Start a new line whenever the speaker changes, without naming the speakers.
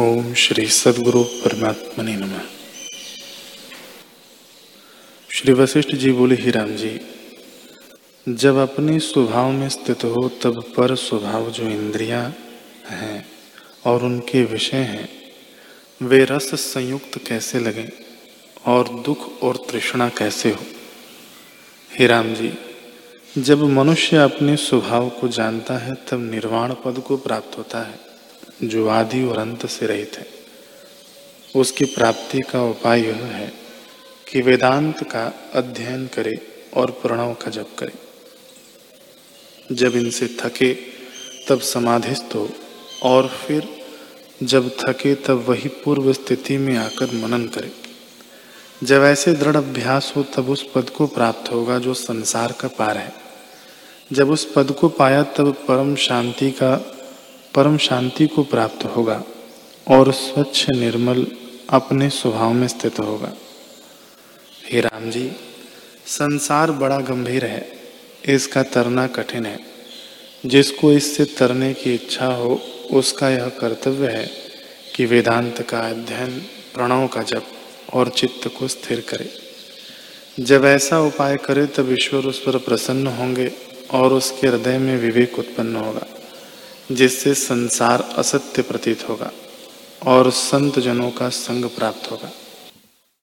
ओम श्री सदगुरु परमात्मा नम। श्री वशिष्ठ जी बोले, ही राम जी, जब अपने स्वभाव में स्थित हो, तब पर स्वभाव जो इंद्रियाँ हैं और उनके विषय हैं, वे रस संयुक्त कैसे लगें और दुख और तृष्णा कैसे हो? हे राम जी, जब मनुष्य अपने स्वभाव को जानता है, तब निर्वाण पद को प्राप्त होता है। जो आदि और अंत से रहित है। उसकी प्राप्ति का उपाय यह है कि वेदांत का अध्ययन करे और प्रणव का जप करे। जब इनसे थके, तब समाधिस्थ हो और फिर जब थके, तब वही पूर्व स्थिति में आकर मनन करे। जब ऐसे दृढ़ अभ्यास हो, तब उस पद को प्राप्त होगा जो संसार का पार है। जब उस पद को पाया, तब परम शांति का परम शांति को प्राप्त होगा और स्वच्छ निर्मल अपने स्वभाव में स्थित होगा। हे राम जी, संसार बड़ा गंभीर है। इसका तरना कठिन है। जिसको इससे तरने की इच्छा हो, उसका यह कर्तव्य है कि वेदांत का अध्ययन, प्रणव का जप और चित्त को स्थिर करे। जब ऐसा उपाय करे, तब ईश्वर उस पर प्रसन्न होंगे और उसके हृदय में विवेक उत्पन्न होगा। जिससे संसार असत्य प्रतीत होगा और संत जनों का संग प्राप्त होगा।